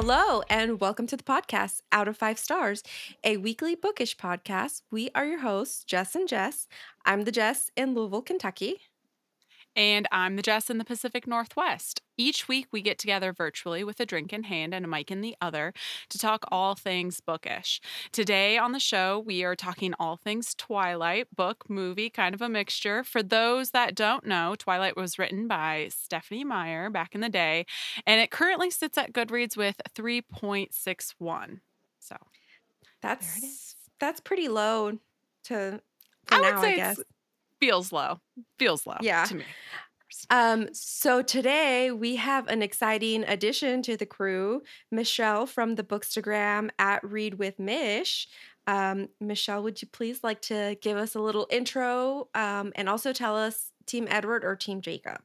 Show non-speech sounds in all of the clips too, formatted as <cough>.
Hello, and welcome to the podcast, Out of Five Stars, a weekly bookish podcast. We are your hosts, Jess and Jess. I'm the Jess in Louisville, Kentucky. And I'm the Jess in the Pacific Northwest. Each week, we get together virtually with a drink in hand and a mic in the other to talk all things bookish. Today on the show, we are talking all things Twilight, book, movie, kind of a mixture. For those that don't know, Twilight was written by Stephenie Meyer back in the day, and it currently sits at Goodreads with 3.61. So that's that's pretty low to I now, would say I guess. Feels low. Feels low Yeah. to me. Um, so today we have an exciting addition to the crew, Michelle from the Bookstagram at Read with Mish. Um, Michelle, would you please like to give us a little intro um, and also tell us Team Edward or Team Jacob?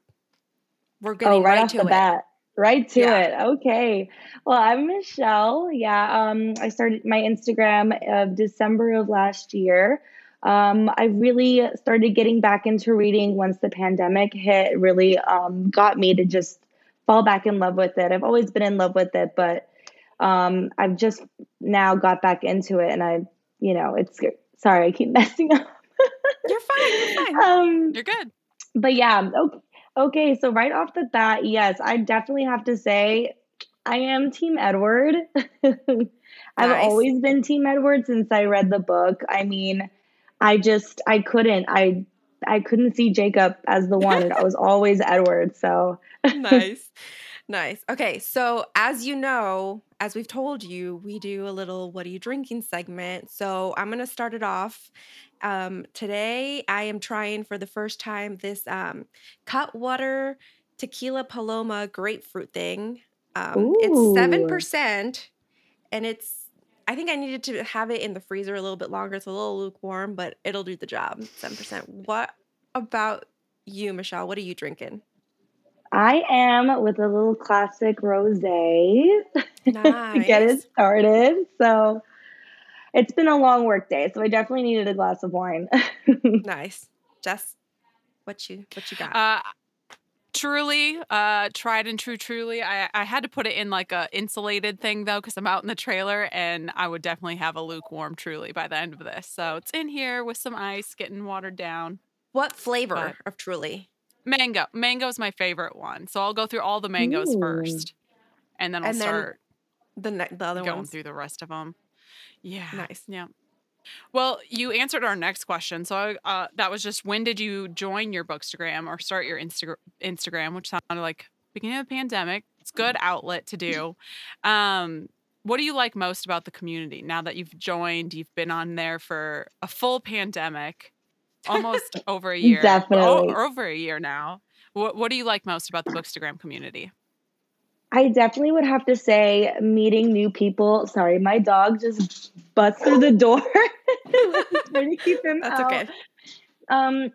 We're getting oh, right, right, off to the it. bat. Right to Yeah. it. Okay. Well, I'm Michelle. Yeah. Um, I started my Instagram of December of last year. Um, I really started getting back into reading once the pandemic hit. Really um, got me to just fall back in love with it. I've always been in love with it, but um, I've just now got back into it, and I, you know, it's sorry, I keep <laughs> messing up. You're fine. You're fine. um, You're good. but yeah, okay, okay. So right off the bat, yes, I definitely have to say I am Team Edward. <laughs> I've Nice. always been Team Edward since I read the book. I mean, I just I couldn't I I couldn't see Jacob as the one. I was always Edward. So <laughs> nice. Nice. Okay. So, as you know, as we've told you, we do a little what are you drinking segment. So, I'm going to start it off. Um, today, I am trying for the first time this um, Cutwater Tequila Paloma grapefruit thing. Um, it's 7%, and it's, I think I needed to have it in the freezer a little bit longer. It's a little lukewarm, but it'll do the job. 7%. What about you, Michelle? What are you drinking? I am with a little classic rosé to <laughs> get it started. So it's been a long work day, so I definitely needed a glass of wine. <laughs> Nice. Jess, what you what you got? Uh, truly, uh, tried and true. Truly, I I had to put it in like a insulated thing though, because I'm out in the trailer, and I would definitely have a lukewarm Truly by the end of this. So it's in here with some ice, getting watered down. what flavor but- of Truly? Mango, mango is my favorite one. So I'll go through all the mangoes Ooh. first, and then I'll And then start The ne- the other going ones. through the rest of them. Yeah. Nice. Yeah. Well, you answered our next question. So uh, that was just when did you join your Bookstagram or start your Insta- Instagram, which sounded like beginning of the pandemic. It's good outlet to do. Um, what do you like most about the community now that you've joined? You've been on there for a full pandemic, almost <laughs> over a year. Definitely. o- or over a year now. What What do you like most about the Bookstagram community? I definitely would have to say meeting new people. Sorry, my dog just busts through the door. <laughs> trying to keep him That's out. okay. Um,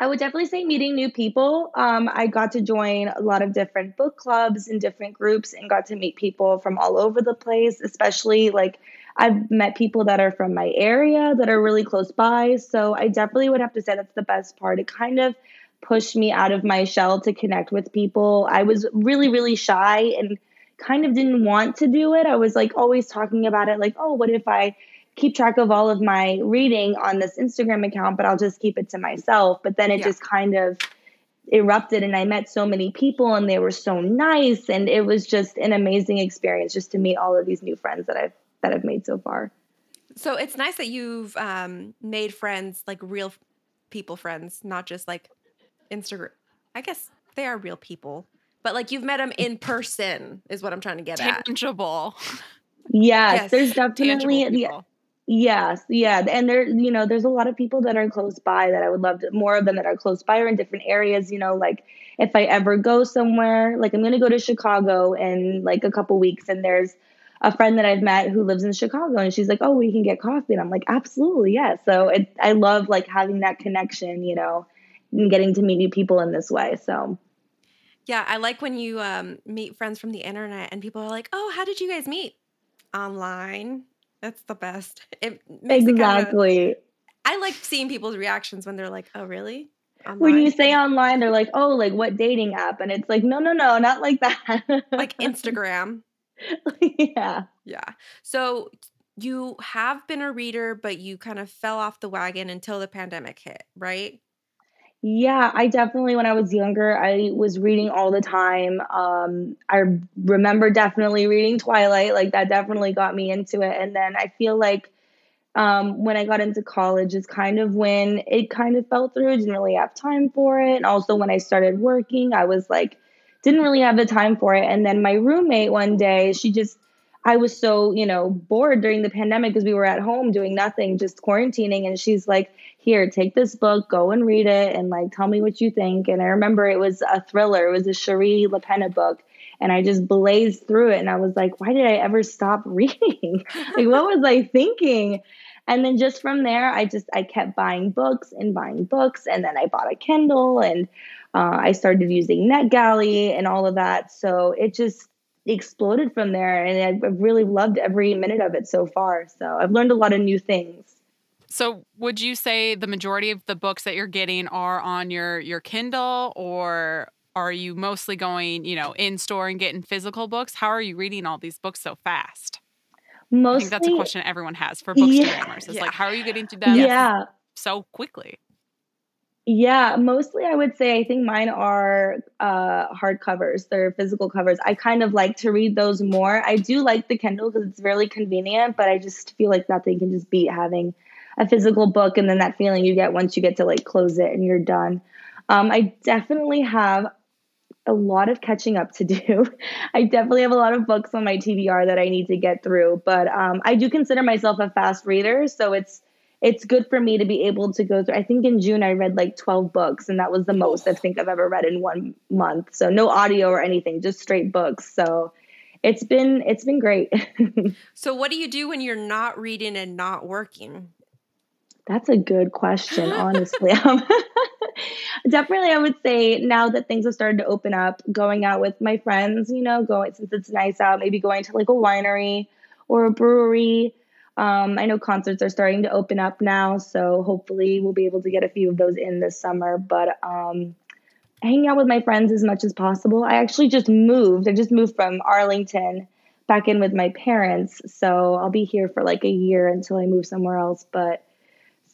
I would definitely say meeting new people. Um, I got to join a lot of different book clubs and different groups and got to meet people from all over the place, especially like I've met people that are from my area that are really close by. So I definitely would have to say that's the best part. It kind of pushed me out of my shell to connect with people. I was really, really shy and kind of didn't want to do it. I was like always talking about it, like, oh, what if I keep track of all of my reading on this Instagram account, but I'll just keep it to myself. But then it Yeah. just kind of erupted and I met so many people and they were so nice and it was just an amazing experience just to meet all of these new friends that I've that I've made so far. So it's nice that you've um, made friends, like real people friends, not just like Instagram. I guess they are real people, but like you've met them in person, is what I'm trying to get at. Tangible. Yes, Yes, there's definitely the. Yes, yeah, and there, you know, there's a lot of people that are close by that I would love to more of them that are close by or in different areas. You know, like if I ever go somewhere, like I'm going to go to Chicago in like a couple weeks, and there's a friend that I've met who lives in Chicago, and she's like, "Oh, we can get coffee," and I'm like, "Absolutely, yes." So it, I love like having that connection, you know, and getting to meet new people in this way. So Yeah, I like when you um, meet friends from the internet and people are like, "Oh, how did you guys meet?" Online. That's the best. It makes it kinda, exactly. I like seeing people's reactions when they're like, "Oh, really?" when you say online, they're like, "Oh, like what dating app?" And it's like, "No, no, no, not like that." <laughs> like Instagram. <laughs> yeah. Yeah. So you have been a reader, but you kind of fell off the wagon until the pandemic hit, right? Yeah, I definitely, when I was younger, I was reading all the time. Um, I remember definitely reading Twilight, like that definitely got me into it. And then I feel like um, when I got into college is kind of when it kind of fell through. I didn't really have time for it. And also when I started working, I was like, didn't really have the time for it. And then my roommate one day, she just I was so, you know, bored during the pandemic because we were at home doing nothing, just quarantining. And she's like, here, take this book, go and read it, and like tell me what you think. And I remember it was a thriller, it was a Shari Lapena book. And I just blazed through it. And I was like, why did I ever stop <laughs> reading? like, what was I thinking? And then just from there, I just I kept buying books and buying books, and then I bought a Kindle, and uh, I started using NetGalley and all of that. So it just exploded from there and I've really loved every minute of it so far. So I've learned a lot of new things. So would you say the majority of the books that you're getting are on your your Kindle or are you mostly going, you know, in store and getting physical books? How are you reading all these books so fast? Mostly, I think that's a question everyone has for bookstagrammers. Yeah. Is like, how are you getting to them yeah. so quickly? Yeah, mostly I would say I think mine are uh, hardcovers. They're physical covers. I kind of like to read those more. I do like the Kindle because it's really convenient, but I just feel like nothing can just beat having a physical book and then that feeling you get once you get to like close it and you're done. Um, I definitely have a lot of catching up to do. <laughs> I definitely have a lot of books on my TBR that I need to get through, but um, I do consider myself a fast reader, so it's it's good for me to be able to go through. I think in June I read like 12 books, and that was the most I think I've ever read in one month. So no audio or anything, just straight books. So it's been it's been great. <laughs> so what do you do when you're not reading and not working? That's a good question, honestly. <laughs> um, <laughs> definitely, I would say now that things have started to open up, going out with my friends, you know, going since it's nice out, maybe going to like a winery or a brewery um, I know concerts are starting to open up now, so hopefully we'll be able to get a few of those in this summer. But um, hanging out with my friends as much as possible. I actually just moved. I just moved from Arlington back in with my parents, so I'll be here for like a year until I move somewhere else. But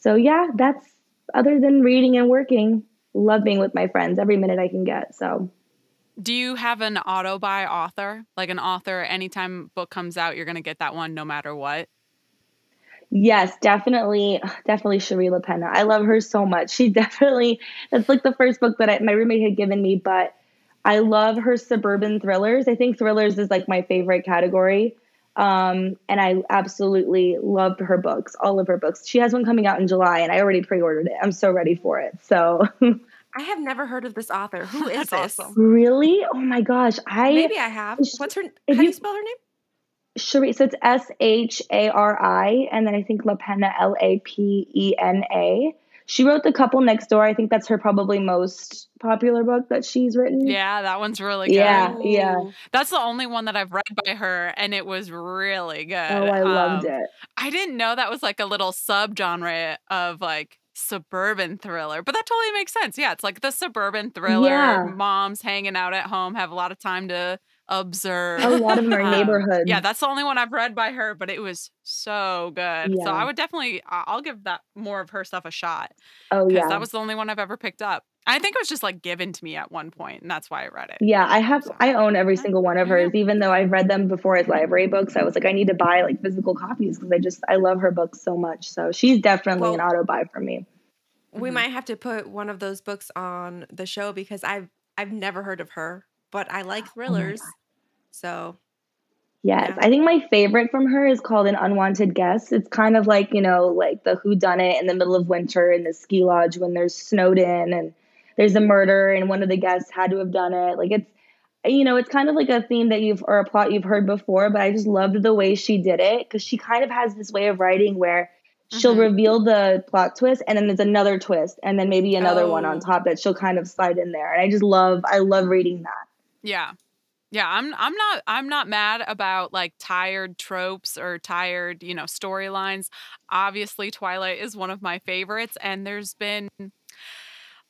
so yeah, that's other than reading and working, love being with my friends every minute I can get. So. Do you have an auto buy author? Like an author, anytime book comes out, you're going to get that one no matter what? Yes, definitely, definitely Shari Lapena. I love her so much. She <laughs> definitely that's like the first book that I, my roommate had given me, but I love her suburban thrillers. I think thrillers is like my favorite category. Um, and I absolutely loved her books, all of her books. She has one coming out in July, and I already pre-ordered it. I'm so ready for it. So <laughs> I have never heard of this author. Who <laughs> is this? Awesome. Really? Oh my gosh! I maybe I have. What's her? How do you spell her name? Shari, so it's S H A R I, and then I think Lapena, L A P E N A. She wrote The Couple Next Door. I think that's her probably most popular book that she's written. Yeah, that one's really good. Yeah, yeah. That's the only one that I've read by her, and it was really good. Oh, I um, loved it. I didn't know that was like a little subgenre of like suburban thriller, but that totally makes sense. Yeah, it's like the suburban thriller. Yeah. Moms hanging out at home have a lot of time to observe. A lot of them <laughs> are um, neighborhoods. Yeah, that's the only one I've read by her, but it was so good. Yeah. So I would definitely, I'll give that more of her stuff a shot. Oh yeah, that was the only one I've ever picked up. I think it was just like given to me at one point, and that's why I read it. Yeah, I have. So. I own every single one of hers, even though I've read them before as library books. I was like, I need to buy like physical copies because I just I love her books so much. So she's definitely well, an auto buy for me. We mm-hmm. might have to put one of those books on the show because I've I've never heard of her, but I like <gasps> oh thrillers. Oh so, yes, yeah. I think my favorite from her is called An Unwanted Guest. It's kind of like, you know, like the who done it in the middle of winter in the ski lodge when there's snowed in and there's a murder and one of the guests had to have done it. Like it's you know, it's kind of like a theme that you've or a plot you've heard before, but I just loved the way she did it because she kind of has this way of writing where she'll mm-hmm. reveal the plot twist and then there's another twist and then maybe another oh. one on oh. top that she'll kind of slide in there. And I just love I love reading that. Yeah. Yeah, I'm I'm not I'm not mad about like tired tropes or tired, you know, storylines. Obviously Twilight is one of my favorites and there's been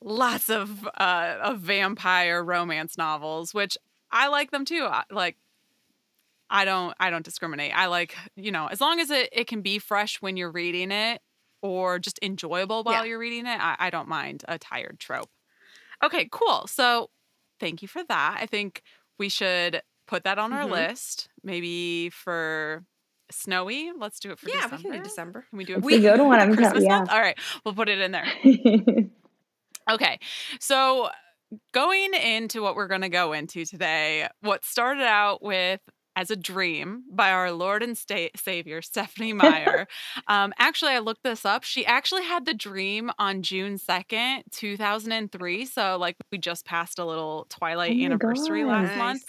lots of uh of vampire romance novels which I like them too. Like I don't I don't discriminate. I like, you know, as long as it, it can be fresh when you're reading it or just enjoyable while Yeah. you're reading it, I, I don't mind a tired trope. Okay, cool. So thank you for that. I think we should put that on our Mhm. list. Maybe for snowy. Let's do it for yeah, December. we can do December. Can we do it It's a good one. I'm Christmas yeah. month? All right, we'll put it in there. <laughs> Okay. So going into what we're going to go into today, what started out with as a dream by our Lord and sta- Savior, Stephenie <laughs> Meyer. um, actually, I looked this up. She actually had the dream on June 2nd, 2003. So, like, we just passed a little Twilight Oh anniversary God. last month.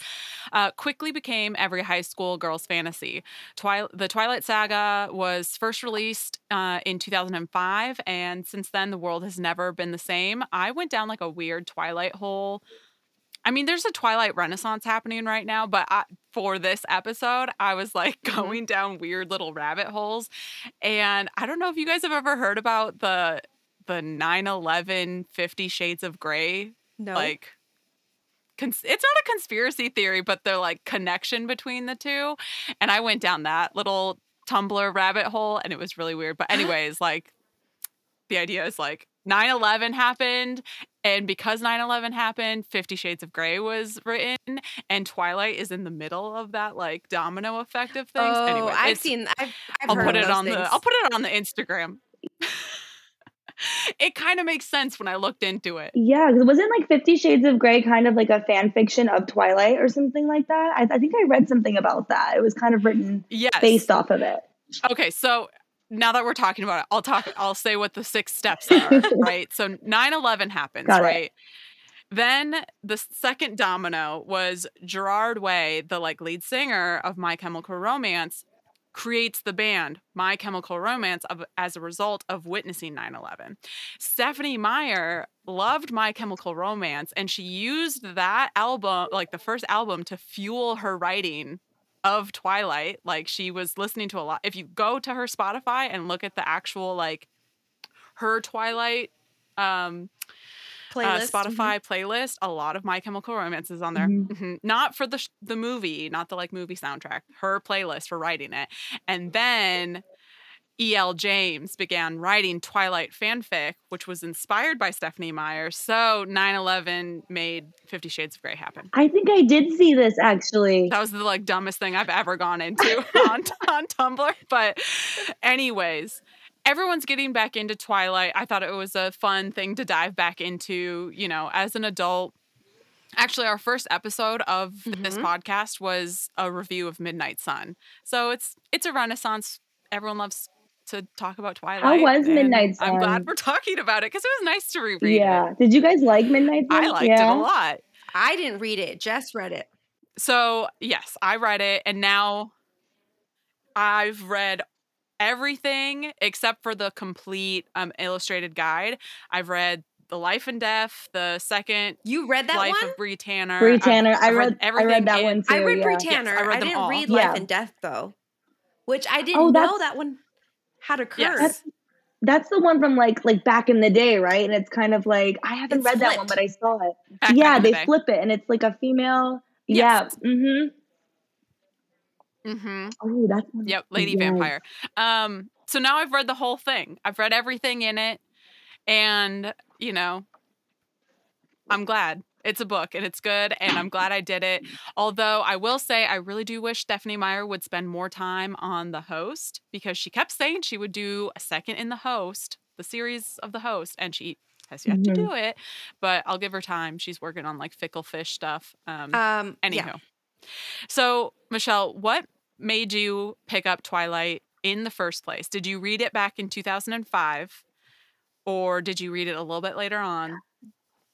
Uh, quickly became every high school girl's fantasy. Twi- the Twilight Saga was first released uh, in 2005, and since then, the world has never been the same. I went down like a weird Twilight hole. I mean, there's a Twilight renaissance happening right now, but I, for this episode, I was like <laughs> Mhm. going down weird little rabbit holes. And I don't know if you guys have ever heard about the the 9/11 50 Shades of Grey No. like cons- it's not a conspiracy theory but the like connection between the two and i went down that little tumblr rabbit hole and it was really weird but <gasps> anyways like the idea is like 9-11 happened and because 9-11 happened 50 shades of gray was written and twilight is in the middle of that like domino effect of things oh, anyway I've it's- seen. I've, I've i'll heard put of it those on things. the i'll put it on the instagram <laughs> it kind of makes sense when i looked into it Yeah, 'cause wasn't like Fifty Shades of Grey kind of like a fan fiction of Twilight or something like that? I, I think I read something about that. It was kind of written yes based off of it. Okay, so now that we're talking about it, I'll talk I'll say what the six steps <laughs> are, right? So 9/11 happens, Got it. right? Then the second domino was Gerard Way, the like lead singer of My Chemical Romance, creates the band My Chemical Romance of, as a result of witnessing 9/11. Stephenie Meyer loved My Chemical Romance and she used that album, like the first album to fuel her writing of Twilight. Like she was listening to a lot. If you go to her Spotify and look at the actual like her Twilight um Playlist. uh. Spotify playlist, a lot of My Chemical Romance is on there. Mhm. Mhm. Not for the sh- the movie, not the like movie soundtrack. Her playlist for writing it, and then E.L. James began writing Twilight fanfic, which was inspired by Stephenie Meyer. So 9/11 made Fifty Shades of Grey happen. I think I did see this actually. That was the like dumbest thing I've ever gone into <laughs> on, on Tumblr. But, anyways, everyone's getting back into Twilight. I thought it was a fun thing to dive back into, you know, as an adult. Actually, our first episode of this Mhm. podcast was a review of Midnight Sun. So it's it's a renaissance. Everyone loves to talk about Twilight. I was and Midnight I'm glad we're talking about it because it was nice to reread yeah. it. Did you guys like Midnight Sun? I liked yeah. it a lot. I didn't read it. Jess read it. So, yes, I read it and now I've read everything except for the complete um, illustrated guide. I've read The Life and Death, the second You read that Life one? of Bree Tanner. Bree I've- Tanner. I I've read. I everything read that in- one too. I read yeah. Bree Tanner. I read I didn't all. read Yeah. Life and Death though, which I didn't Oh, know that one had a curse. Yes. That's- That's the one from like like back in the day, right? And it's kind of like I haven't It's read that one, but I saw it. back- yeah, back in the they flip it, and it's like a female. Yes. Yeah. Mm-hmm. Mm Mhm. Oh, that's one. Yep, Lady Yes. Vampire. Um, so now I've read the whole thing. I've read everything in it, and you know, I'm glad it's a book and it's good, and I'm glad I did it. Although I will say, I really do wish Stephenie Meyer would spend more time on the host because she kept saying she would do a second in the host, the series of the host, and she has yet to Mhm. do it. But I'll give her time. She's working on like fickle fish stuff. Um, Um, Anywho. yeah. So, Michelle, what made you pick up Twilight in the first place? Did you read it back in 2005 or did you read it a little bit later on?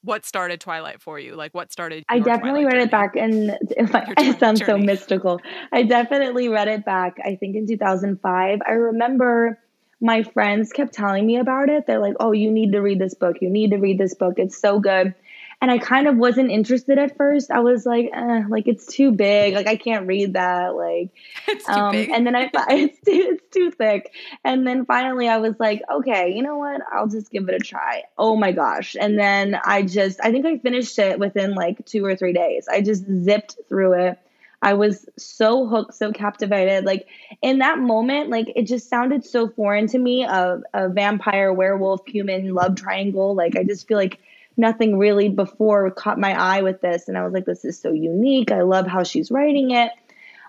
What started Twilight for you? Like, what started? I definitely Twilight read it back in. If I, Your <laughs> I sound so mystical. I definitely read it back. I think in 2005. I remember my friends kept telling me about it. They're like, "Oh, you need to read this book. You need to read this book. It's so good." And I kind of wasn't interested at first. I was like, eh, "Like it's too big. Like I can't read that." Like <laughs> um, and then I <laughs> it's too, it's too thick. And then finally I was like, okay, you know what? I'll just give it a try. Oh my gosh. And then I just I think I finished it within like 2 or 3 days. I just zipped through it. I was so hooked, so captivated. Like in that moment, like it just sounded so foreign to me a, a vampire, werewolf, human love triangle. Like I just feel like nothing really before caught my eye with this. And I was like, this is so unique. I love how she's writing it.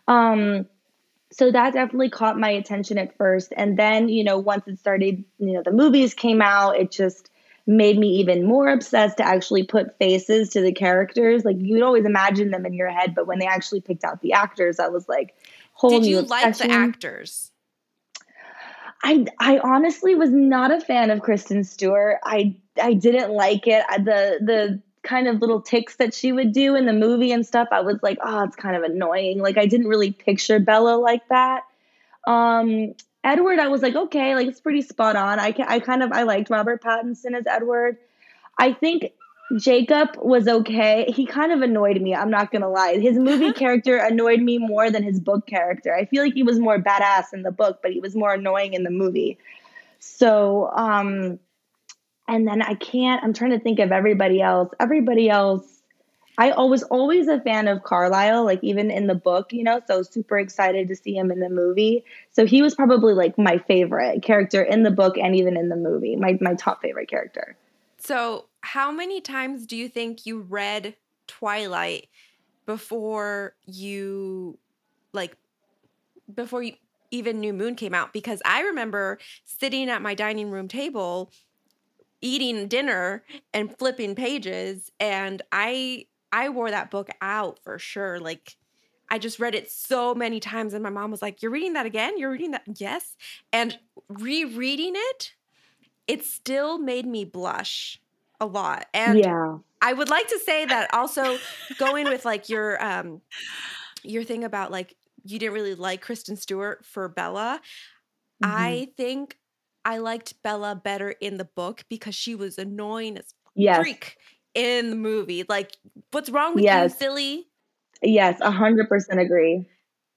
Um, so that definitely caught my attention at first. And then, you know, once it started, you know, the movies came out, it just made me even more obsessed to actually put faces to the characters. Like you'd always imagine them in your head, but when they actually picked out the actors, I was like, whole Did you like the actors? I I honestly was not a fan of Kristen Stewart. I I didn't like it. I, the the kind of little ticks that she would do in the movie and stuff, I was like, oh, it's kind of annoying. Like I didn't really picture Bella like that. Um, Edward, I was like, okay, like it's pretty spot on. I can, I kind of I liked Robert Pattinson as Edward. I think Jacob was okay. He kind of annoyed me. I'm not gonna lie. His movie character annoyed me more than his book character. I feel like he was more badass in the book, but he was more annoying in the movie. So, um, and then I can't. I'm trying to think of everybody else. Everybody else I was always a fan of Carlisle, like even in the book, you know, so super excited to see him in the movie. So he was probably like my favorite character in the book and even in the movie, my my top favorite character. So, how many times do you think you read Twilight before you like before you even New Moon came out because I remember sitting at my dining room table eating dinner and flipping pages and I I wore that book out for sure. Like I just read it so many times and my mom was like, "You're reading that again? You're reading that?" Yes. And rereading it, it still made me blush a lot. And yeah. I would like to say that also going with like your um your thing about like you didn't really like Kristen Stewart for Bella. Mm-hmm. I think I liked Bella better in the book because she was annoying as yes. freak in the movie. Like, what's wrong with yes. you, silly? Yes, a hundred percent agree.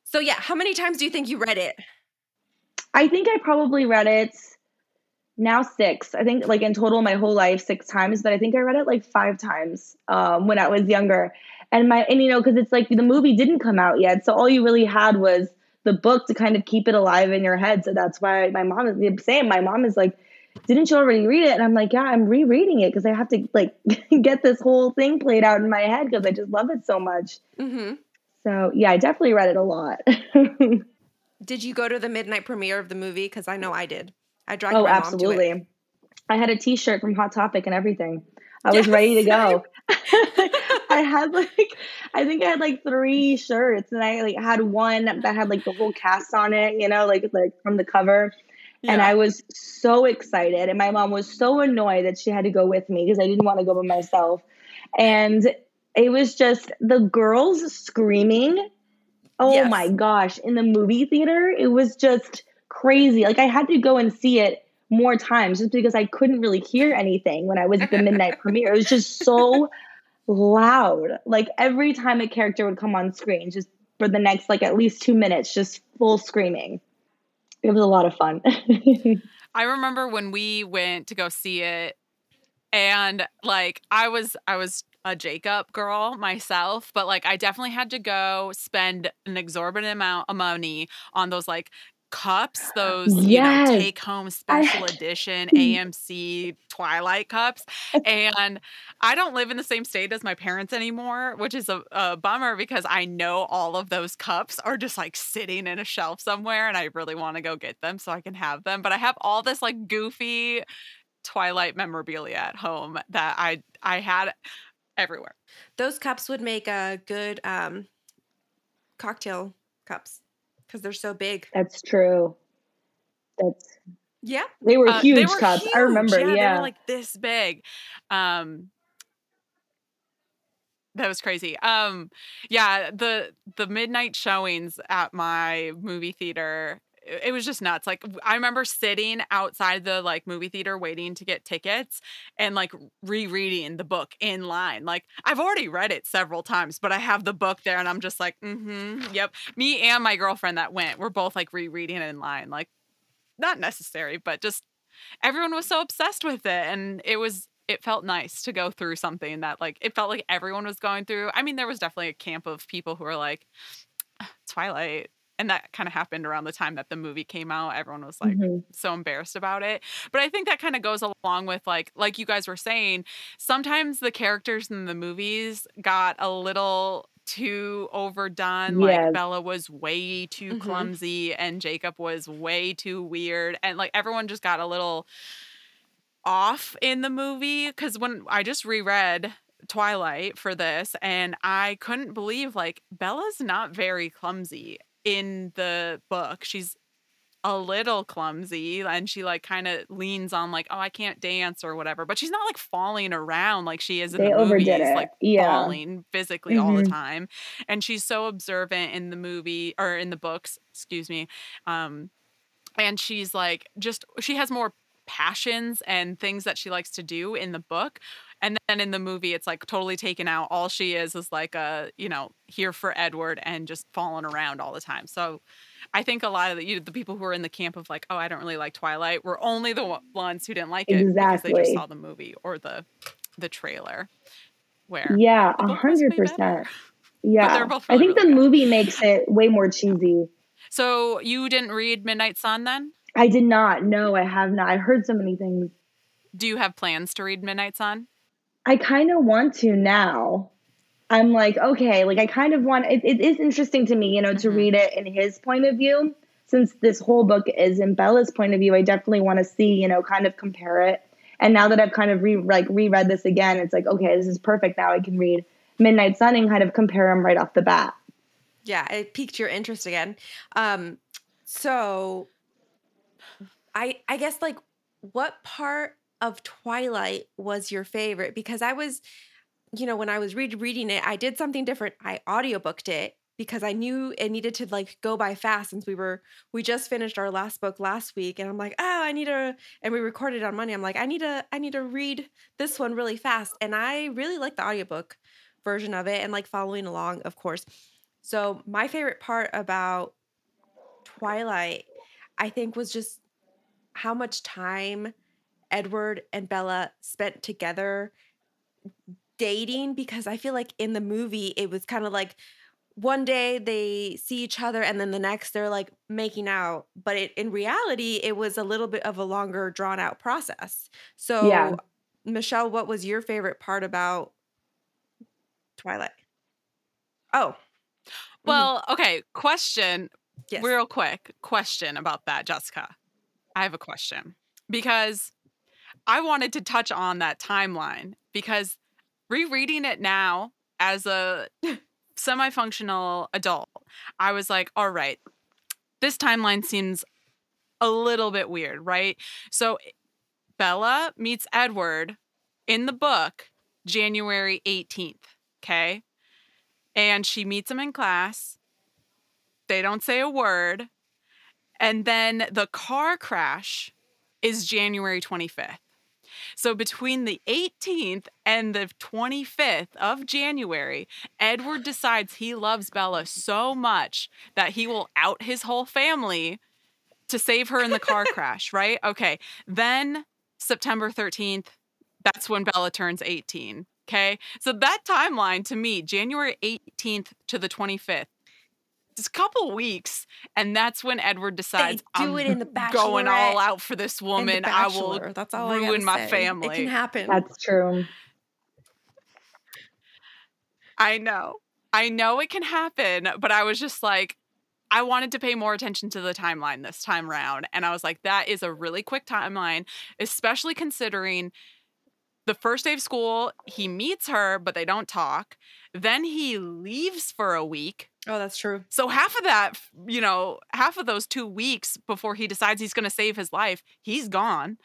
So yeah, how many times do you think you read it? I think I probably read it now six. I think like in total my whole life six times, but I think I read it like five times um, when I was younger. And my and you know because it's like the movie didn't come out yet, so all you really had was the book to kind of keep it alive in your head. So that's why my mom is the same. My mom is like, didn't you already read it? And I'm like, yeah, I'm rereading it because I have to like <laughs> get this whole thing played out in my head because I just love it so much. Mm-hmm. So yeah, I definitely read it a lot. <laughs> did you go to the midnight premiere of the movie? Because I know I did. I dragged oh, absolutely. I had a T-shirt from Hot Topic and everything. I was yes, ready to go. <laughs> I had like I think I had like three shirts and I like had one that had like the whole cast on it, you know, like like from the cover. Yeah. And I was so excited. And my mom was so annoyed that she had to go with me because I didn't want to go by myself. And it was just the girls screaming. Oh yes. my gosh. In the movie theater, it was just crazy. Like I had to go and see it more times just because I couldn't really hear anything when I was at the midnight <laughs> premiere. It was just so loud. Like every time a character would come on screen, just for the next like at least two minutes, just full screaming it was a lot of fun. <laughs> I remember when we went to go see it and like I was I was a Jacob girl myself, but like I definitely had to go spend an exorbitant amount of money on those like cups, those yes. you know take home special I, edition <laughs> AMC Twilight cups. And I don't live in the same state as my parents anymore, which is a, a, bummer because I know all of those cups are just like sitting in a shelf somewhere, and I really want to go get them so I can have them. But I have all this like goofy Twilight memorabilia at home that I I had everywhere. Those cups would make a good um, cocktail cups because they're so big. That's true. That's yeah. They were uh, huge they were cups. Huge. I remember. Yeah, yeah, they were like this big. Um, that was crazy. Um, yeah, the the midnight showings at my movie theater it was just nuts. Like I remember sitting outside the like movie theater waiting to get tickets and like rereading the book in line. Like I've already read it several times, but I have the book there and I'm just like, mm-hmm, yep. Me and my girlfriend that went, we're both like rereading it in line. Like not necessary, but just everyone was so obsessed with it and it was it felt nice to go through something that like it felt like everyone was going through. I mean, there was definitely a camp of people who were like Twilight and that kind of happened around the time that the movie came out everyone was like mm-hmm. so embarrassed about it but i think that kind of goes along with like like you guys were saying sometimes the characters in the movies got a little too overdone yes. like bella was way too mm-hmm. clumsy and jacob was way too weird and like everyone just got a little off in the movie because when i just reread Twilight for this and I couldn't believe like Bella's not very clumsy in the book. She's a little clumsy and she like kind of leans on like oh I can't dance or whatever but she's not like falling around like she is in they the movies it. like yeah. falling physically mm-hmm. all the mm-hmm. time and she's so observant in the movie or in the books excuse me um and she's like just she has more passions and things that she likes to do in the book and then in the movie it's like totally taken out. All she is is like a you know here for edward and just falling around all the time. So i think a lot of the, you know, the people who are in the camp of like oh i don't really like twilight were only the ones who didn't like it exactly. because they just saw the movie or the the trailer where yeah a hundred percent. Yeah i think the good. movie makes it way more cheesy. <laughs> So you didn't read midnight sun then? I did not. No i have not. I heard so many things. Do you have plans to read midnight sun I kind of want to now. I'm like, okay, like I kind of want it, it is interesting to me, you know, to mm-hmm. read it in his point of view. Since this whole book is in Bella's point of view, I definitely want to see, you know, kind of compare it. And now that I've kind of re like reread this again, it's like, okay, this is perfect. Now I can read Midnight Sun and kind of compare them right off the bat. Yeah, it piqued your interest again. Um, so I I guess like what part of Twilight was your favorite? Because I was, you know, when I was read- reading it, I did something different. I audiobooked it because I knew it needed to like go by fast since we were we just finished our last book last week and I'm like, "Oh, I need to and we recorded on Monday. I'm like, I need to I need to read this one really fast." And I really like the audiobook version of it and like following along, of course. So, my favorite part about Twilight I think was just how much time Edward and Bella spent together dating because I feel like in the movie it was kind of like one day they see each other and then the next they're like making out. But it, in reality it was a little bit of a longer drawn out process. So yeah. michelle what was your favorite part about twilight? Oh. Mm. Well okay question yes. real quick question about that jessica. I have a question. Because I wanted to touch on that timeline because rereading it now as a <laughs> semi functional adult, I was like, all right, this timeline seems a little bit weird, right? So Bella meets Edward in the book January 18th, okay? And she meets him in class. They don't say a word. And then the car crash is January 25th. So between the 18th and the 25th of January, Edward decides he loves Bella so much that he will out his whole family to save her in the car <laughs> crash, right? Okay. Then September 13th, that's when Bella turns 18. Okay. So that timeline to me, January 18th to the 25th, a couple weeks, and that's when Edward decides they do I'm it in the going all out for this woman. I will that's all ruin my say. family. It can happen. That's true. I know. I know it can happen, but I was just like, I wanted to pay more attention to the timeline this time around. And I was like, that is a really quick timeline, especially considering the first day of school, he meets her, but they don't talk. Then he leaves for a week Oh, that's true. So half of that, you know, half of those two weeks before he decides he's going to save his life, he's gone.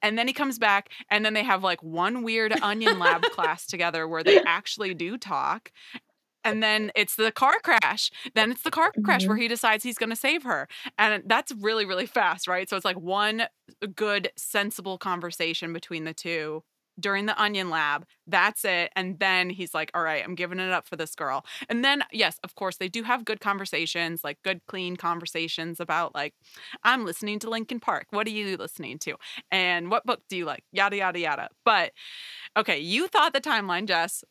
And then he comes back, and then they have like one weird onion lab class together where they actually do talk. And then it's the car crash. Then it's the car crash mm-hmm. where he decides he's going to save her. And that's really, really fast, right? So it's like one good, sensible conversation between the two during the onion lab. That's it. And then he's like, all right, I'm giving it up for this girl. And then, yes, of course, they do have good conversations, like good, clean conversations about, like, I'm listening to Linkin Park. What are you listening to? And what book do you like? Yada, yada, yada. But okay, you thought the timeline, Jess,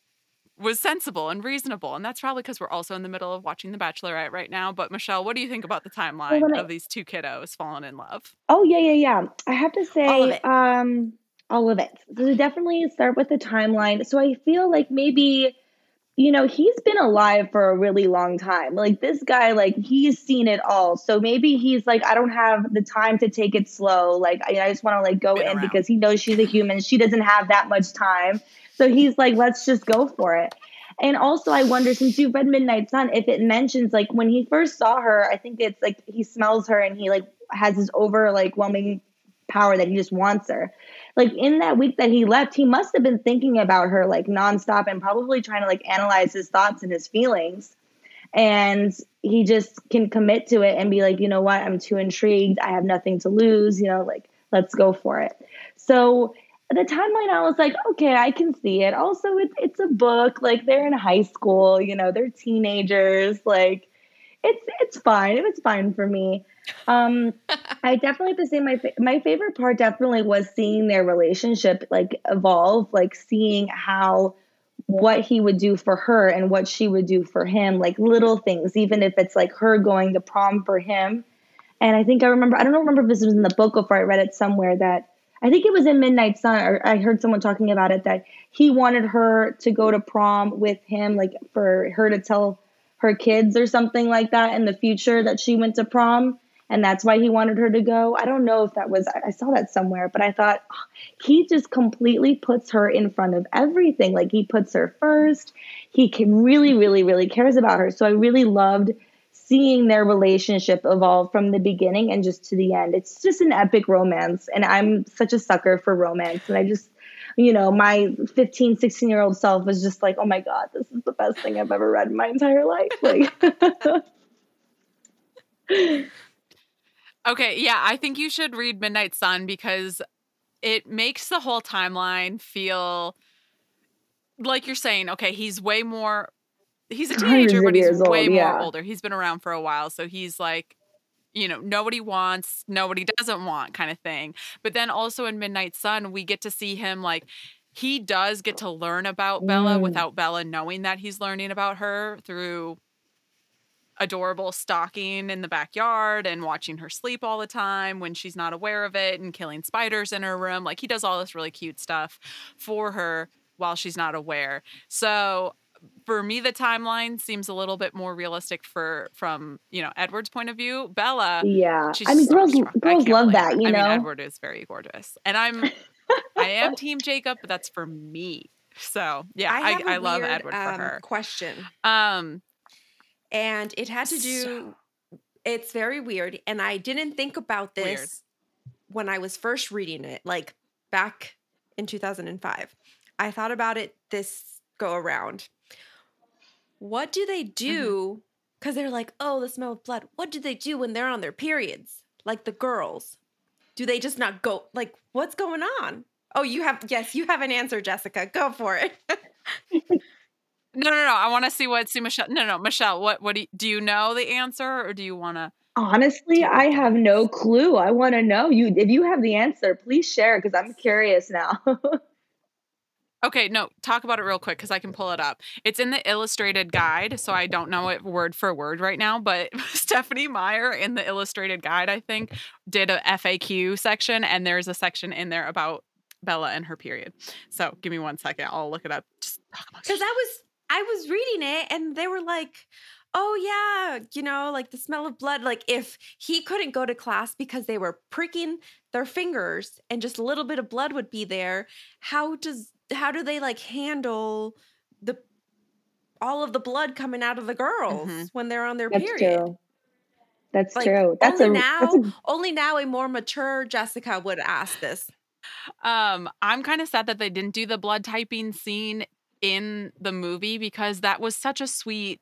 was sensible and reasonable. And that's probably because we're also in the middle of watching The Bachelorette right now. But Michelle, what do you think about the timeline Well, I- of these two kiddos falling in love? Oh yeah, yeah, yeah. I have to say, um, all of it. So definitely start with the timeline. So I feel like maybe, you know, he's been alive for a really long time. Like this guy, like he's seen it all. So maybe he's like, I don't have the time to take it slow. Like I, I just want to like go in around. because he knows she's a human. She doesn't have that much time. So he's like, let's just go for it. And also, I wonder since you've read Midnight Sun, if it mentions like when he first saw her, I think it's like he smells her and he like has this over like power that he just wants her. Like in that week that he left, he must have been thinking about her like nonstop and probably trying to like analyze his thoughts and his feelings. And he just can commit to it and be like, you know what, I'm too intrigued. I have nothing to lose. You know, like let's go for it. So the timeline, I was like, okay, I can see it. Also, it's it's a book. Like they're in high school. You know, they're teenagers. Like it's it's fine. It was fine for me. Um, <laughs> I definitely have to say my my favorite part definitely was seeing their relationship like evolve, like seeing how what he would do for her and what she would do for him, like little things, even if it's like her going to prom for him. And I think I remember, I don't remember if this was in the book or if I read it somewhere that I think it was in Midnight Sun, or I heard someone talking about it that he wanted her to go to prom with him, like for her to tell her kids or something like that in the future that she went to prom. And that's why he wanted her to go. I don't know if that was, I saw that somewhere, but I thought "Oh, he just completely puts her in front of everything. Like he puts her first. He can really, really, really cares about her. So I really loved seeing their relationship evolve from the beginning and just to the end. It's just an epic romance. And I'm such a sucker for romance. And I just, you know, my 15, 16 year old self was just like, oh my God, this is the best thing I've ever read in my entire life. Like, Okay, yeah, I think you should read Midnight Sun because it makes the whole timeline feel like you're saying, okay, he's way more he's a teenager, but he's years old, way yeah. more older. He's been around for a while, so he's like you know, nobody wants, nobody <laughs> doesn't want kind of thing. But then also in Midnight Sun, we get to see him like he does get to learn about Bella Mm. without Bella knowing that he's learning about her through adorable stalking in the backyard and watching her sleep all the time when she's not aware of it and killing spiders in her room. Like he does all this really cute stuff for her while she's not aware. So for me the timeline seems a little bit more realistic for from, you know, Edward's point of view. Bella yeah. She's I mean, girls, starstruck. I girls love that, her. you I know? mean, Edward is very gorgeous, and I'm <laughs> I am Team Jacob, but that's for me. So yeah, I, have I, a love weird, Edward for um, her. Question, Um, and it had to do. So- It's very weird, and I didn't think about this Weird. when I was first reading it, like back in 2005. I thought about it this go around. What do they mm-hmm. do? Because they're like, oh, the smell of blood. What do they do when they're on their periods? Like the girls. Do they just not go? Like, what's going on? Oh, you have, yes, you have an answer, Jessica. Go for it. <laughs> no, no, no. I want to see what see Michelle. No, no, Michelle. What what do you, do you know the answer, or do you want to? Honestly, I have no clue. I want to know you. If you have the answer, please share because I'm curious now. <laughs> Okay, no, talk about it real quick because I can pull it up. It's in the illustrated guide, so I don't know it word for word right now, but <laughs> Stephenie Meyer in the illustrated guide, I think, did a FAQ section, and there's a section in there about Bella and her period. So give me one second. I'll look it up. Just Because I was I was reading it and they were like, oh yeah, you know, like the smell of blood. Like if he couldn't go to class because they were pricking their fingers and just a little bit of blood would be there, how does how do they like handle the all of the blood coming out of the girls Mhm. when they're on their That's period? true. That's Like, true. That's only a, now, that's a only now a more mature Jessica would ask this. Um, I'm kind of sad that they didn't do the blood typing scene in the movie because that was such a sweet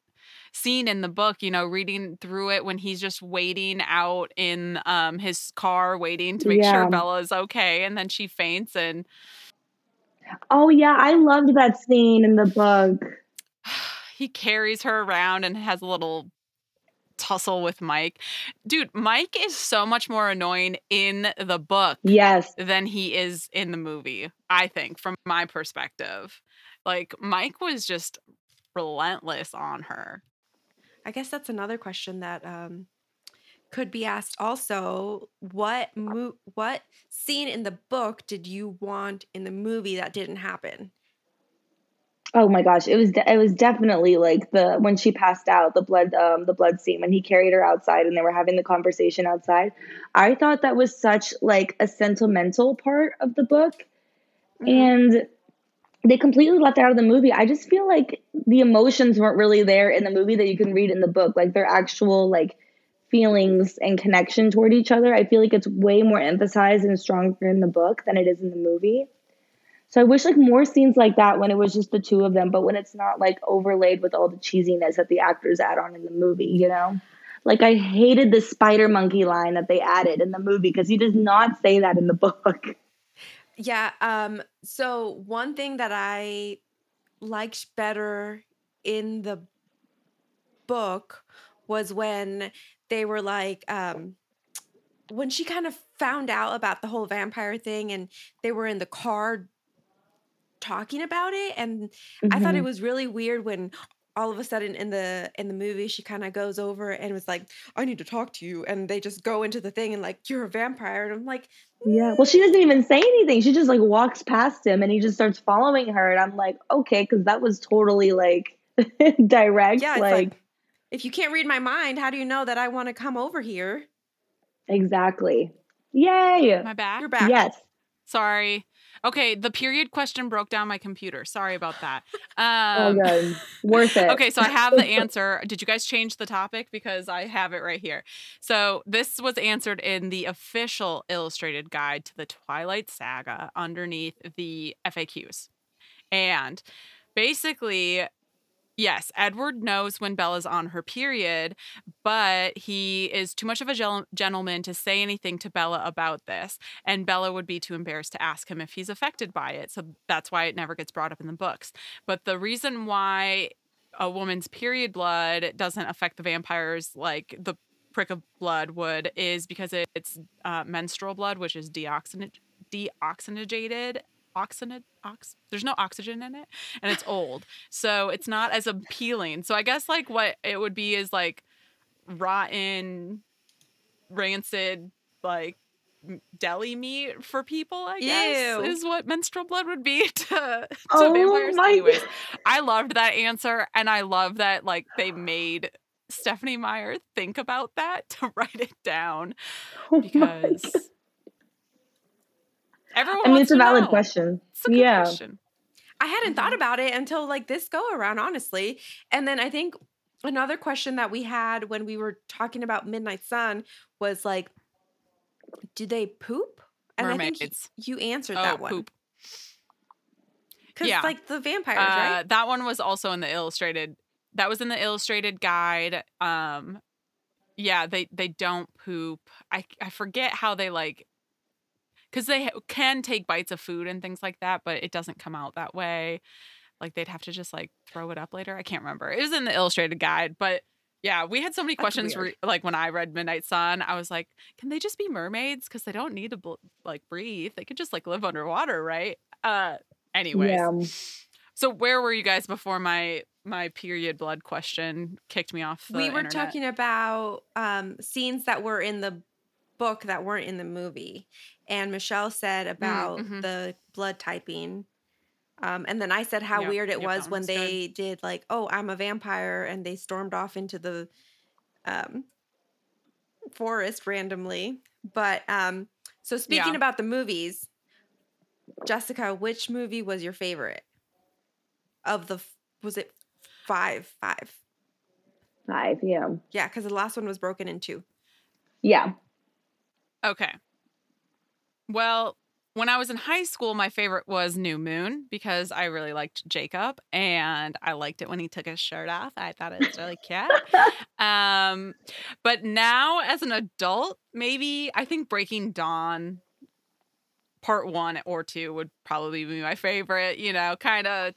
scene in the book, you know, reading through it when he's just waiting out in um his car waiting to make Yeah. sure Bella is okay and then she faints and Oh yeah, I loved that scene in the book. <sighs> he carries her around and has a little tussle with Mike. Dude, Mike is so much more annoying in the book Yes. than he is in the movie, I think, from my perspective. Like, Mike was just relentless on her. I guess that's another question that um, could be asked. Also, what mo- what scene in the book did you want in the movie that didn't happen? Oh my gosh, it was de- it was definitely like the when she passed out, the blood um the blood scene when he carried her outside and they were having the conversation outside. I thought that was such like a sentimental part of the book. Mhm. And they completely left out of the movie. I just feel like the emotions weren't really there in the movie that you can read in the book, like their actual like feelings and connection toward each other. I feel like it's way more emphasized and stronger in the book than it is in the movie. So I wish like more scenes like that when it was just the two of them, but when it's not like overlaid with all the cheesiness that the actors add on in the movie, you know? Like I hated the spider monkey line that they added in the movie because he does not say that in the <laughs> book. Yeah. Um. So one thing that I liked better in the book was when they were like, um, when she kind of found out about the whole vampire thing, and they were in the car talking about it, and I thought it Mhm. was really weird when all of a sudden in the in the movie she kind of goes over and was like i need to talk to you and they just go into the thing and like you're a vampire and i'm like Yeah. Well, she doesn't even say anything. She just like walks past him and he just starts following her. And I'm like, okay, because that was totally like <laughs> direct. yeah like, like if you can't read my mind how do you know that i want to come over here exactly. Yay. My back? you're back Yes. Sorry. Okay, the period question broke down my computer. Sorry about that. <laughs> Oh, Um, good. Worth it. Okay, so I have the <laughs> answer. Did you guys change the topic? Because I have it right here. So this was answered in the official illustrated guide to the Twilight Saga underneath the FAQs. And basically, yes, Edward knows when Bella's on her period, but he is too much of a gel- gentleman to say anything to Bella about this. And Bella would be too embarrassed to ask him if he's affected by it. So that's why it never gets brought up in the books. But the reason why a woman's period blood doesn't affect the vampires like the prick of blood would is because it's uh, menstrual blood, which is deoxygen- deoxygenated. Oxygen, ox, there's no oxygen in it, and it's old, so it's not as appealing. So I guess like what it would be is like rotten, rancid, like deli meat for people. I guess Ew. is what menstrual blood would be <laughs> to, to Oh vampires. my Anyways, God. I loved that answer, and I love that like they made Stephenie Meyer think about that <laughs> to write it down Oh because. Everyone. I mean, wants it's a valid know. question. It's a good Yeah. question. I hadn't thought about it until like this go around, honestly. And then I think another question that we had when we were talking about Midnight Sun was like, do they poop? And I think y- Mermaids. you answered Oh, that one. poop. Because Yeah. like the vampires, Uh, right? That one was also in the illustrated. That was in the illustrated guide. Um, yeah, they they don't poop. I I forget how they like, because they ha- can take bites of food and things like that, but it doesn't come out that way. Like they'd have to just like throw it up later. I can't remember. It was in the illustrated guide, but yeah, we had so many That's questions. Re- like when I read Midnight Sun, I was like, can they just be mermaids? Because they don't need to bl- like breathe. They could just like live underwater, right? Uh, anyways. Yeah. So where were you guys before my my period blood question kicked me off the we were internet? talking about um, scenes that were in the book that weren't in the movie. And Michelle said about mhm. the blood typing. Um, and then I said how Yep, weird it yep, was when one's good. they did like, oh, I'm a vampire, and they stormed off into the um, forest randomly. But um, so speaking Yeah. about the movies, Jessica, which movie was your favorite? Of the was it five? Five. Five. Yeah. Yeah, because the last one was broken in two. Yeah. Okay. Well, when I was in high school, my favorite was New Moon because I really liked Jacob and I liked it when he took his shirt off. I thought it was really cute. <laughs> Um, but now as an adult, maybe I think Breaking Dawn part one or two would probably be my favorite. You know, kind of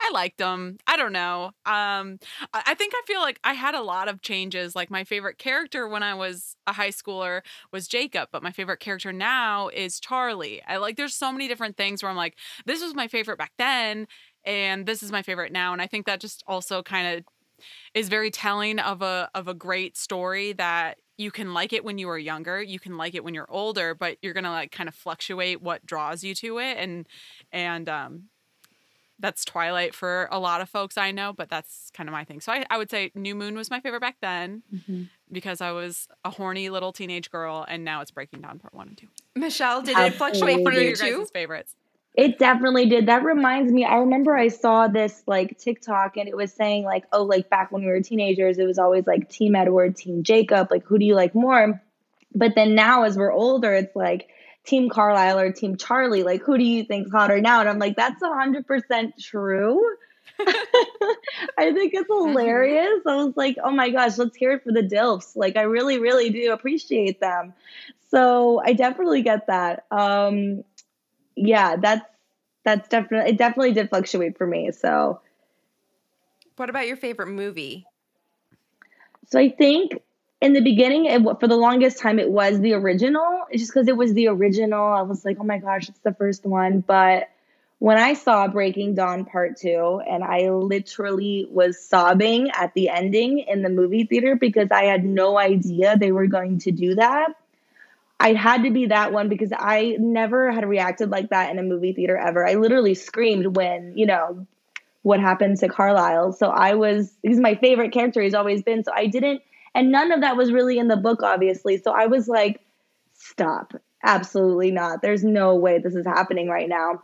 I liked them. I don't know. Um, I think I feel like I had a lot of changes. Like my favorite character when I was a high schooler was Jacob, but my favorite character now is Charlie. I like. There's so many different things where I'm like, this was my favorite back then, and this is my favorite now. And I think that just also kind of is very telling of a of a great story that you can like it when you are younger you can like it when you're older but you're gonna like kind of fluctuate what draws you to it and and um that's Twilight for a lot of folks I know, but that's kind of my thing. So I, I would say New Moon was my favorite back then mm-hmm. because I was a horny little teenage girl, and now it's Breaking Dawn Part One and Two. Michelle, did Absolutely. it fluctuate for you too? Favorites. It definitely did. That reminds me. I remember I saw this like TikTok, and it was saying like, oh, like back when we were teenagers, it was always like Team Edward, Team Jacob. Like, who do you like more? But then now, as we're older, it's like Team Carlisle or Team Charlie. Like, who do you think's hotter now? And I'm like, that's 100% true. <laughs> I think it's hilarious. I was like, oh my gosh, let's hear it for the DILFs. Like, I really, really do appreciate them. So I definitely get that. Um, yeah, that's that's definitely it definitely did fluctuate for me. So what about your favorite movie? So I think in the beginning, it, for the longest time, it was the original. Just because it was the original, I was like, oh my gosh, it's the first one. But when I saw Breaking Dawn Part Two, and I literally was sobbing at the ending in the movie theater because I had no idea they were going to do that. I had to be that one because I never had reacted like that in a movie theater ever. I literally screamed when, you know, what happened to Carlisle. So I was, he's my favorite character. He's always been. So I didn't and none of that was really in the book, obviously. So I was like, stop. Absolutely not. There's no way this is happening right now.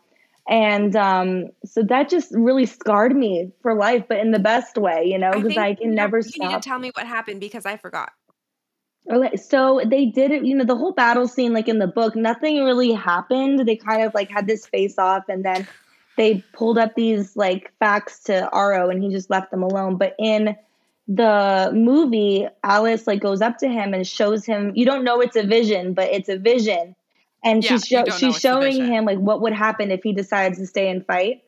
And um, so that just really scarred me for life, but in the best way, you know, because I, I, can never stop. You need to tell me what happened because I forgot. Okay, so they did it, you know, the whole battle scene, like in the book, nothing really happened. They kind of like had this face off and then they pulled up these like facts to Aro and he just left them alone. But in the movie, Alice like goes up to him and shows him. You don't know it's a vision, but it's a vision, and yeah, she's show, she's showing him like what would happen if he decides to stay and fight,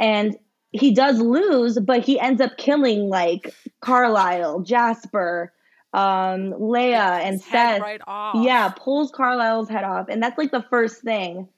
and he does lose, but he ends up killing like Carlisle, Jasper, um, Leah, and Seth. Right yeah, pulls Carlisle's head off, and that's like the first thing.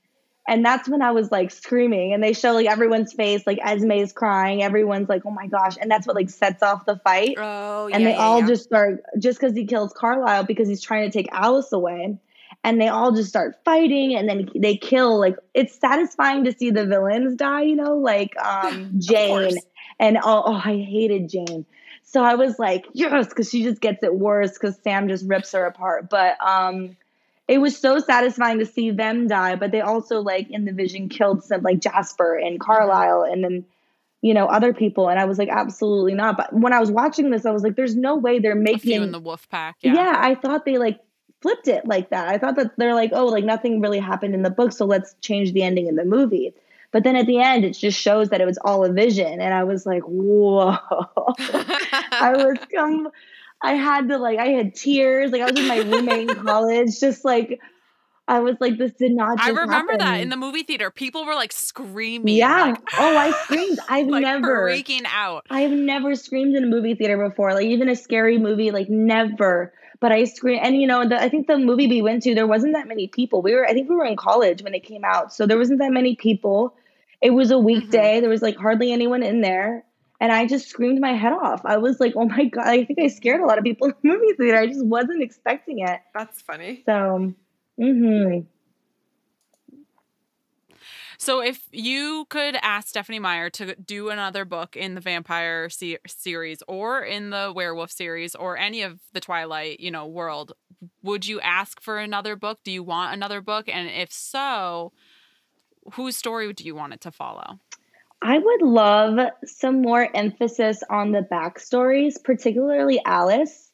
And that's when I was like screaming, and they show like everyone's face, like Esme's crying, everyone's like, "Oh my gosh!" And that's what like sets off the fight. Oh, and they yeah, all yeah. just start just because he kills Carlisle because he's trying to take Alice away, and they all just start fighting, and then they kill. Like it's satisfying to see the villains die, you know, like <laughs> um Jane and oh, oh, I hated Jane. So I was like, yes, because she just gets it worse because Sam just rips her apart. But um it was so satisfying to see them die, but they also like in the vision killed some like Jasper and Carlisle and then you know other people, and I was like, absolutely not. But when I was watching this, I was like, there's no way they're making in the wolf pack. Yeah. yeah, I thought they like flipped it like that. I thought that they're like, oh, like nothing really happened in the book, so let's change the ending in the movie. But then at the end, it just shows that it was all a vision, and I was like, whoa! <laughs> I was <laughs> come. I had to like I had tears. Like I was with my roommate in <laughs> college, just like I was like, this did not. I remember happen. that in the movie theater, people were like screaming. Yeah. Like, oh, I <laughs> screamed. I've like never freaking out. I've never screamed in a movie theater before. Like even a scary movie, like never. But I screamed, and you know, the, I think the movie we went to, there wasn't that many people. We were, I think we were in college when it came out, so there wasn't that many people. It was a weekday. Mm-hmm. There was like hardly anyone in there and I just screamed my head off. I was like, "Oh my god!" I think I scared a lot of people <laughs> in the movie theater. I just wasn't expecting it. That's funny. So, hmm So, if you could ask Stephenie Meyer to do another book in the vampire se- series, or in the werewolf series, or any of the Twilight, you know, world, would you ask for another book? Do you want another book? And if so, whose story do you want it to follow? I would love some more emphasis on the backstories, particularly Alice.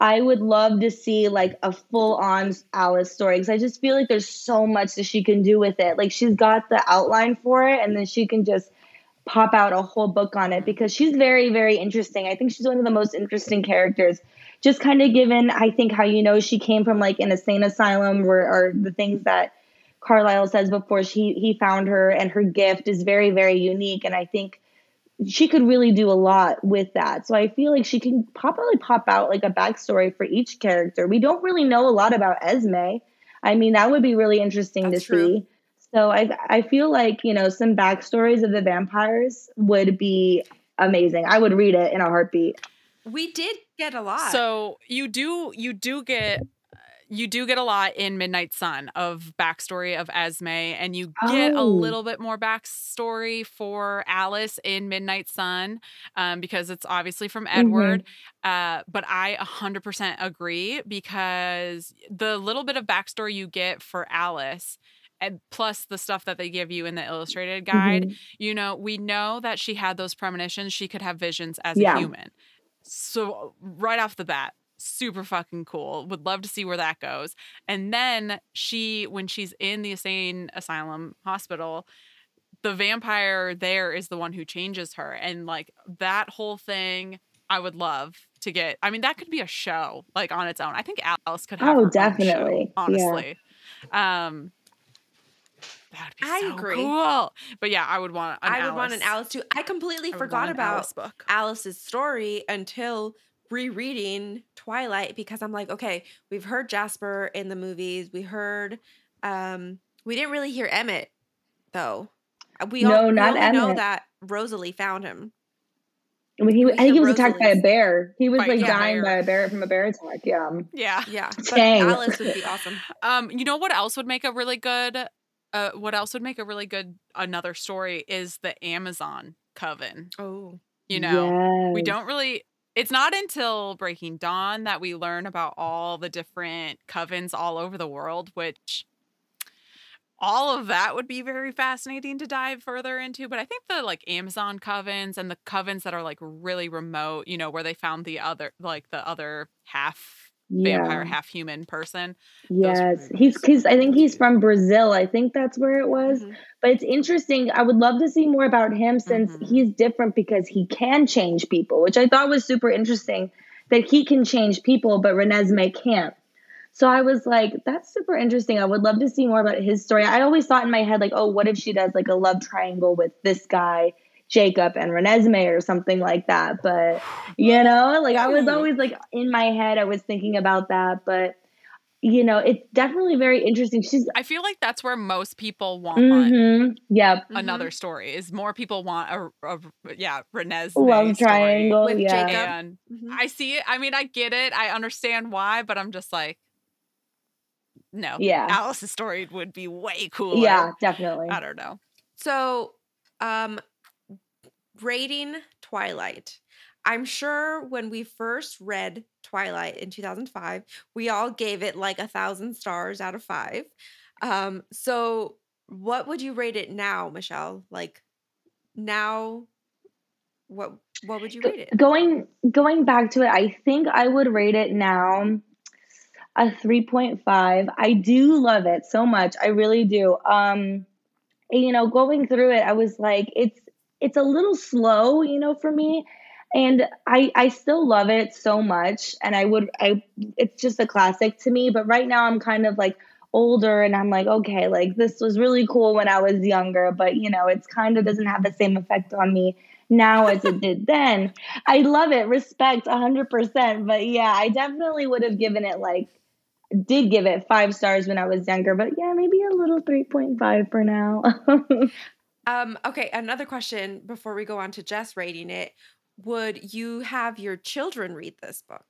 I would love to see like a full on Alice story because I just feel like there's so much that she can do with it. Like she's got the outline for it, and then she can just pop out a whole book on it because she's very, very interesting. I think she's one of the most interesting characters. Just kind of given, I think, how you know she came from like an insane asylum or, or the things that Carlisle says before she he found her and her gift is very very unique and I think she could really do a lot with that. So I feel like she can probably pop out like a backstory for each character. We don't really know a lot about Esme. I mean, that would be really interesting That's to true. see. So I I feel like, you know, some backstories of the vampires would be amazing. I would read it in a heartbeat. We did get a lot. So you do you do get you do get a lot in Midnight Sun of backstory of Esme, and you get a Oh. little bit more backstory for Alice in Midnight Sun um, because it's obviously from Edward. Uh, but I 100% agree because the little bit of backstory you get for Alice. And plus the stuff that they give you in the illustrated guide, Mhm. you know, we know that she had those premonitions. She could have visions as Yeah. a human. So, right off the bat, super fucking cool. Would love to see where that goes. And then she, when she's in the insane asylum hospital, the vampire there is the one who changes her. And like that whole thing, I would love to get. I mean, that could be a show like on its own. I think Alice could have. Oh, her own show, definitely. Yeah. honestly. Um, that would be I so agree. cool. But yeah, I would want. An I would want an Alice- Alice too. I completely I forgot about Alice book. Alice's story until rereading Twilight because I'm like, okay, we've heard Jasper in the movies. We heard um we didn't really hear Emmett though. Uh, We No, all we not only know that Rosalie found him. When he, We I think he hear was attacked by a bear. He was By like a dying by a bear from a bear attack. Yeah. Yeah. Yeah. But Alice would be awesome. <laughs> Um, you know what else would make a really good uh what else would make a really good another story is the Amazon coven. Oh. You know, we don't really it's not until Breaking Dawn that we learn about all the different covens all over the world, which all of that would be very fascinating to dive further into. But I think the like Amazon covens and the covens that are like really remote, you know, where they found the other like the other half vampire, Yeah. half human person. Yes. He's because I think he's from Brazil. I think that's where it was. Mhm. But it's interesting. I would love to see more about him since Mhm. he's different because he can change people, which I thought was super interesting that he can change people, but Renesmee can't. So I was like, that's super interesting. I would love to see more about his story. I always thought in my head, like, oh, what if she does like a love triangle with this guy, Jacob, and Renesmee or something like that. But you know, like I was always like in my head, I was thinking about that. But you know, it's definitely very interesting. She's I feel like that's where most people want hmm Yep. Mhm. another story. Is more people want a, a yeah Renesmee Love story. triangle. With yeah. Jacob. And Mhm. I see it. I mean, I get it. I understand why, but I'm just like, no. Yeah. Alice's story would be way cooler. Yeah, definitely. I don't know. So, um, rating Twilight. I'm sure when we first read Twilight in 2005, we all gave it like a thousand stars out of five. Um, so what would you rate it now, Michelle? Like now, what what would you rate it? Going going back to it, I think I would rate it now a 3.5. I do love it so much. I really do. Um and, you know, going through it, I was like it's it's a little slow, you know, for me. And I I still love it so much and I would I it's just a classic to me, but right now I'm kind of like older and I'm like, okay, like this was really cool when I was younger, but you know, it's kind of doesn't have the same effect on me now as it did <laughs> then. I love it, respect 100%, but yeah, I definitely would have given it like did give it 5 stars when I was younger, but yeah, maybe a little 3.5 for now. <laughs> Um, okay, another question before we go on to Jess rating it. Would you have your children read this book?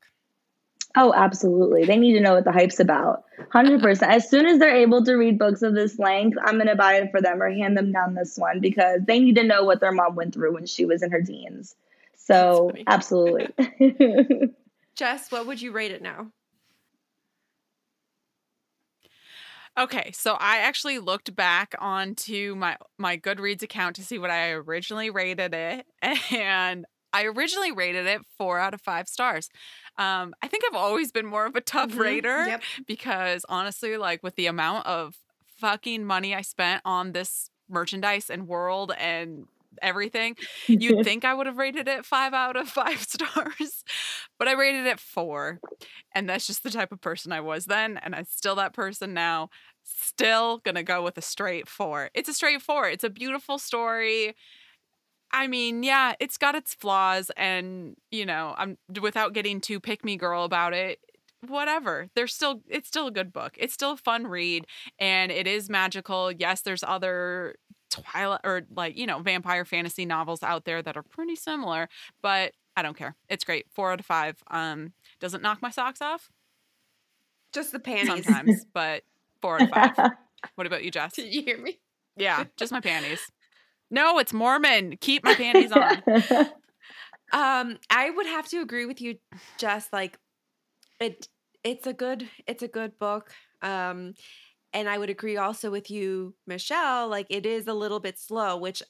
oh, absolutely. They need to know what the hype's about. 100%. As soon as they're able to read books of this length, I'm going to buy it for them or hand them down this one because they need to know what their mom went through when she was in her teens. So, absolutely. <laughs> Jess, what would you rate it now? Okay, so I actually looked back onto my my Goodreads account to see what I originally rated it, <laughs> and I originally rated it four out of five stars. Um, I think I've always been more of a tough Mhm, rater Yep. because honestly, like with the amount of fucking money I spent on this merchandise and world and everything, you'd <laughs> think I would have rated it five out of five <laughs> stars, but I rated it four. And that's just the type of person I was then. And I'm still that person now. still gonna go with a straight four. It's a straight four. It's a beautiful story. I mean, yeah, it's got its flaws, and you know, I'm without getting too pick me girl about it. Whatever. There's still it's still a good book. It's still a fun read, and it is magical. Yes, there's other Twilight or like you know vampire fantasy novels out there that are pretty similar, but I don't care. It's great. Four out of five. Um, doesn't knock my socks off. Just the panties. Sometimes, <laughs> but four out of five. what about you, Jess? Did you hear me? Yeah, <laughs> just my panties. No, it's Mormon. Keep my panties on. <laughs> Um, I would have to agree with you, Jess. Like, it it's a good it's a good book. Um, and I would agree also with you, Michelle. Like, it is a little bit slow, which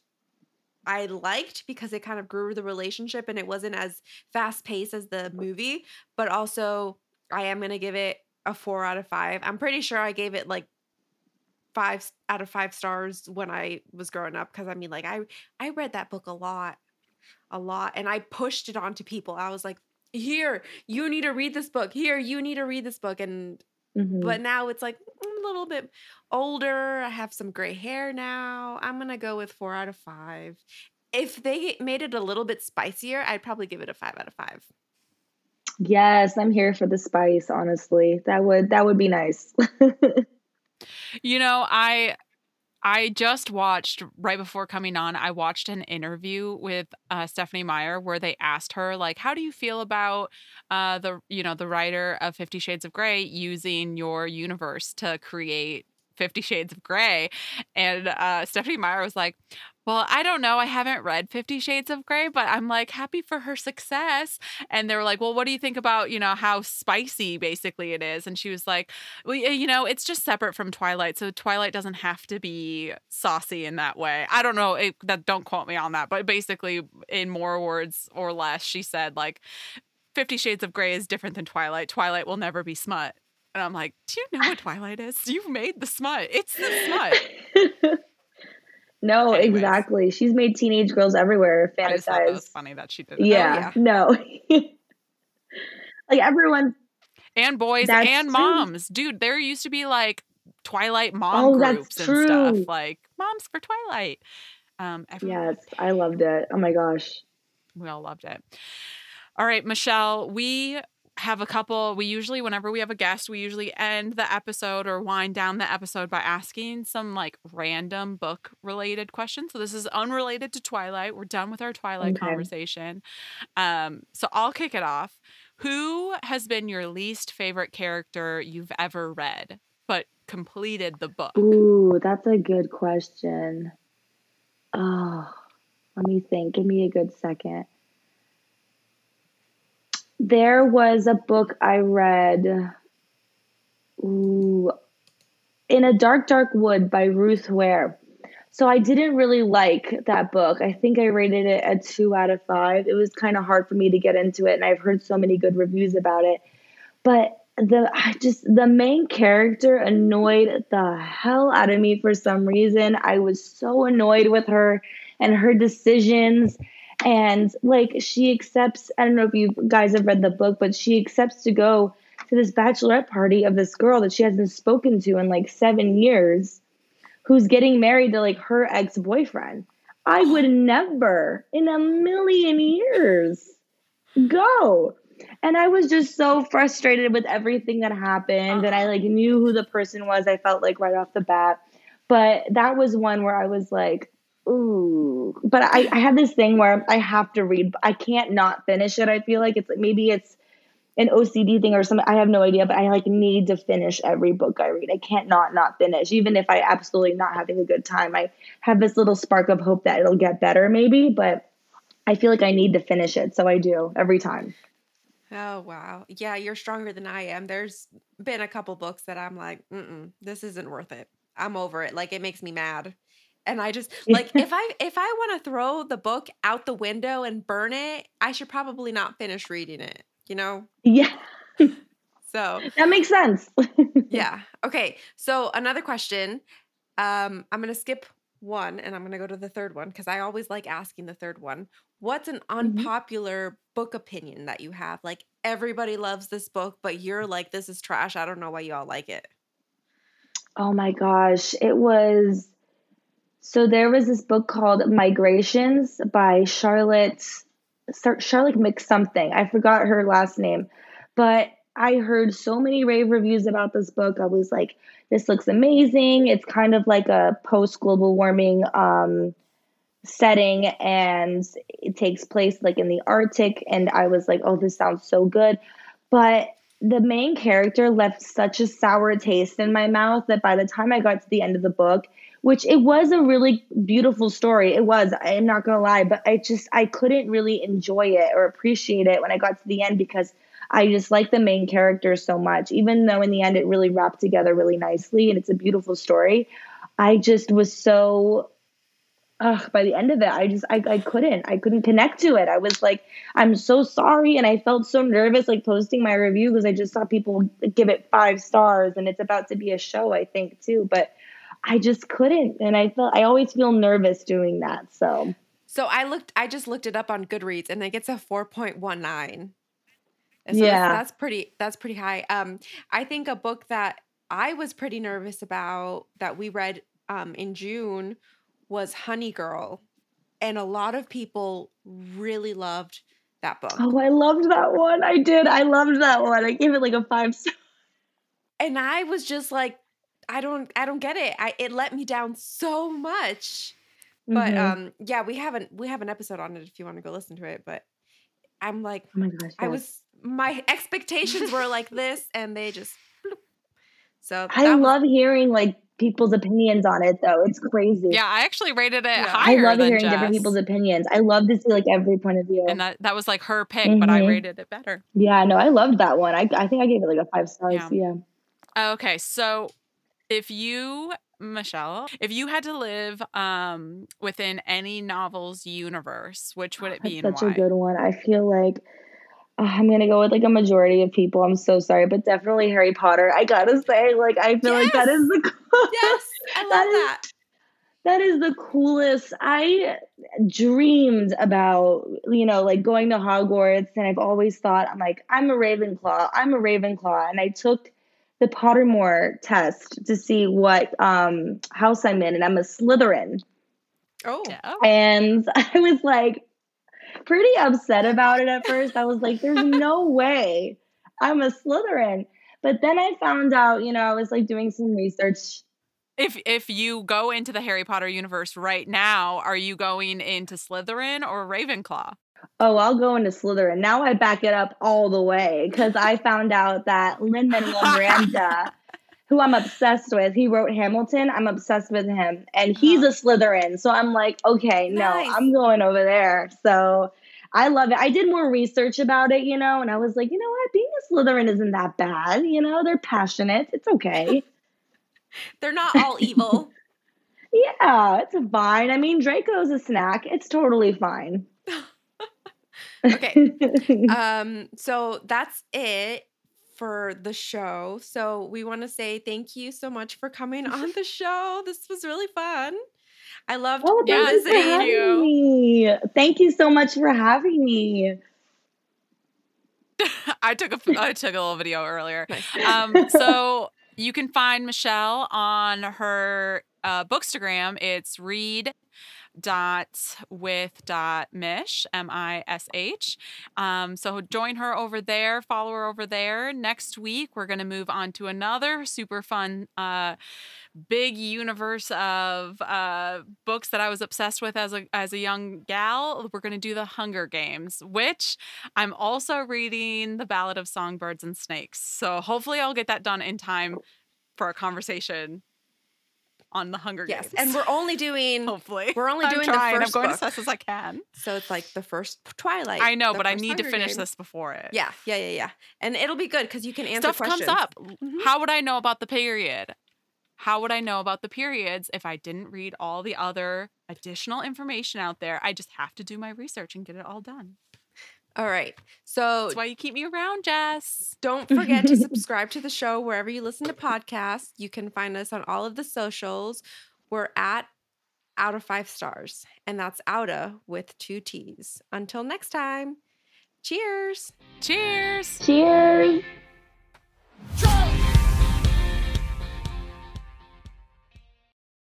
I liked because it kind of grew the relationship and it wasn't as fast paced as the movie. But also, I am gonna give it a four out of five. I'm pretty sure I gave it like five out of five stars when I was growing up because I mean, like I I read that book a lot, a lot, and I pushed it on to people. I was like, "Here, you need to read this book. Here, you need to read this book." And Mhm. but now it's like I'm a little bit older. I have some gray hair now. I'm gonna go with four out of five. If they made it a little bit spicier, I'd probably give it a five out of five. Yes, I'm here for the spice, honestly. That would that would be nice. <laughs> You know, I I just watched right before coming on. I watched an interview with uh, Stephenie Meyer where they asked her like, "How do you feel about uh, the you know the writer of Fifty Shades of Grey using your universe to create Fifty Shades of Grey?" And uh, Stephenie Meyer was like, "Well, I don't know. I haven't read Fifty Shades of Grey, but I'm like happy for her success." And they were like, "Well, what do you think about you know how spicy basically it is?" And she was like, well, you know, it's just separate from Twilight, so Twilight doesn't have to be saucy in that way. I don't know. It, that don't quote me on that, but basically, in more words or less, she said like, Fifty Shades of Grey is different than Twilight. Twilight will never be smut. And I'm like, do you know ah. what Twilight is? You've made the smut. It's the smut. <laughs> no, Anyways. exactly. She's made teenage girls everywhere fantasize. I that was funny that she did. Yeah, yeah. no. <laughs> like everyone And boys and true. moms. Dude, there used to be like Twilight mom Oh, groups and stuff. Like moms for Twilight. Um, everyone Yes, I loved it. Oh my gosh. We all loved it. All right, Michelle, we have a couple. We usually, whenever we have a guest, we usually end the episode or wind down the episode by asking some like random book related questions. So this is unrelated to Twilight. We're done with our Twilight Okay. conversation. Um, so I'll kick it off. Who has been your least favorite character you've ever read, but completed the book? Ooh, that's a good question. Oh, let me think. Give me a good second. There was a book I read. Ooh, In a Dark, Dark Wood by Ruth Ware. So I didn't really like that book. I think I rated it a two out of five. It was kind of hard for me to get into it, and I've heard so many good reviews about it. But the I just the main character annoyed the hell out of me for some reason. I was so annoyed with her and her decisions. And like she accepts, I don't know if you guys have read the book, but she accepts to go to this bachelorette party of this girl that she hasn't spoken to in like seven years, who's getting married to like her ex boyfriend. I would never in a million years go. And I was just so frustrated with everything that happened. And I like knew who the person was, I felt like right off the bat. But that was one where I was like, ooh. But I, I have this thing where I have to read. I can't not finish it. I feel like it's like maybe it's an OCD thing or something. I have no idea, but I like need to finish every book I read. I can't not not finish, even if I absolutely not having a good time. I have this little spark of hope that it'll get better, maybe, but I feel like I need to finish it, so I do every time. Oh wow. Yeah, you're stronger than I am. There's been a couple books that I'm like, mm this isn't worth it. I'm over it. Like it makes me mad. And I just <laughs> like if I if I want to throw the book out the window and burn it, I should probably not finish reading it, you know? Yeah, <laughs> So that makes sense. <laughs> yeah. Okay. So another question. Um, I'm gonna skip one and I'm gonna go to the third one because I always like asking the third one. What's an unpopular book opinion that you have? Like everybody loves this book, but you're like, this is trash. I don't know why you all like it. oh my gosh, it was. So there was this book called Migrations by Charlotte Charlotte McSomething. I forgot her last name, but I heard so many rave reviews about this book. I was like, this looks amazing. It's kind of like a post global warming um, setting, and it takes place like in the Arctic. And I was like, oh, this sounds so good. But the main character left such a sour taste in my mouth that by the time I got to the end of the book, which it was a really beautiful story, it was, I'm not gonna lie, but I just I couldn't really enjoy it or appreciate it when I got to the end because I just like the main character so much, even though in the end it really wrapped together really nicely and it's a beautiful story. I just was so ugh, by the end of it, I just I, I couldn't. I couldn't connect to it. I was like, I'm so sorry. And I felt so nervous like posting my review because I just saw people give it five stars and it's about to be a show, I think, too. But I just couldn't. And I felt I always feel nervous doing that. So So I looked I just looked it up on Goodreads and it gets a 4.19. So yeah. that's, that's pretty that's pretty high. Um I think a book that I was pretty nervous about that we read um in June was Honey Girl. And a lot of people really loved that book. Oh, I loved that one. I did. I loved that one. I gave it like a five star. And I was just like, I don't I don't get it. I it let me down so much. But Mhm. um yeah, we haven't we have an episode on it if you want to go listen to it. But I'm like, oh my gosh. I yes. was my expectations were like <laughs> this and they just bloop. so I that was- love hearing like people's opinions on it though. It's crazy. Yeah, I actually rated it Yeah. I higher love than hearing Jess. different people's opinions. I love to see like every point of view. and that, that was like her pick, but I Mhm. rated it better. yeah, no, I loved that one. I, I think I gave it like a five stars. Yeah. Yeah. Okay, so if you, Michelle, if you had to live um, within any novel's universe, which would it be That's such why? a good one. I feel like uh, I'm gonna go with like a majority of people. I'm so sorry, but definitely Harry Potter. I gotta say, like I feel like that Yes! is the coolest. <laughs> Yes, I love That is- that. That is the coolest. I dreamed about, you know, like going to Hogwarts, and I've always thought, I'm like, I'm a Ravenclaw. I'm a Ravenclaw, and I took the Pottermore test to see what um, house I'm in, and I'm a Slytherin. Oh. Yeah. And <laughs> I was like pretty upset about it at first. I was like, there's no way I'm a Slytherin. But then I found out, you know, I was like doing some research. If if you go into the Harry Potter universe right now, are you going into Slytherin or Ravenclaw? Oh, I'll go into Slytherin. Now I back it up all the way because I found out that Lin Manuel Miranda, <laughs> who I'm obsessed with, he wrote Hamilton. I'm obsessed with him, and he's a uh-huh. Slytherin. So I'm like, okay, no, Nice. I'm going over there. So I love it. I did more research about it, you know, and I was like, you know what, being a Slytherin isn't that bad. You know, they're passionate. It's okay. <laughs> They're not all evil. <laughs> yeah, it's fine. I mean, Draco's a snack. It's totally fine. Okay. <laughs> um so that's it for the show so we want to say thank you so much for coming on the show this was really fun i loved Oh, Yeah, thank you for thank having you. me. Thank you so much for having me. <laughs> I took a I took a little video earlier. <laughs> Um, so you can find Michelle on her uh, bookstagram. It's read dot with dot mish m-i-s-h um so join her over there follow her over there. Next week we're going to move on to another super fun uh big universe of uh books that i was obsessed with as a as a young gal. We're going to do the hunger games which i'm also reading the ballad of songbirds and snakes. So hopefully i'll get that done in time for a conversation on the hunger yes games. Yes, and we're only doing <laughs> hopefully. we're only I'm doing trying. the first i'm going book. as fast as i can. So it's like the first twilight i know but i need to finish this before it. Yeah yeah yeah yeah. And it'll be good because you can answer stuff questions. Stuff comes up. Mhm. how would i know about the period? How would i know about the periods if i didn't read all the other additional information out there? I just have to do my research and get it all done all right so that's why you keep me around jess Don't forget to <laughs> subscribe to the show wherever you listen to podcasts. You can find us on all of the socials. We're at Out of Five Stars, and that's Outta with two T's. Until next time, cheers. cheers Cheers.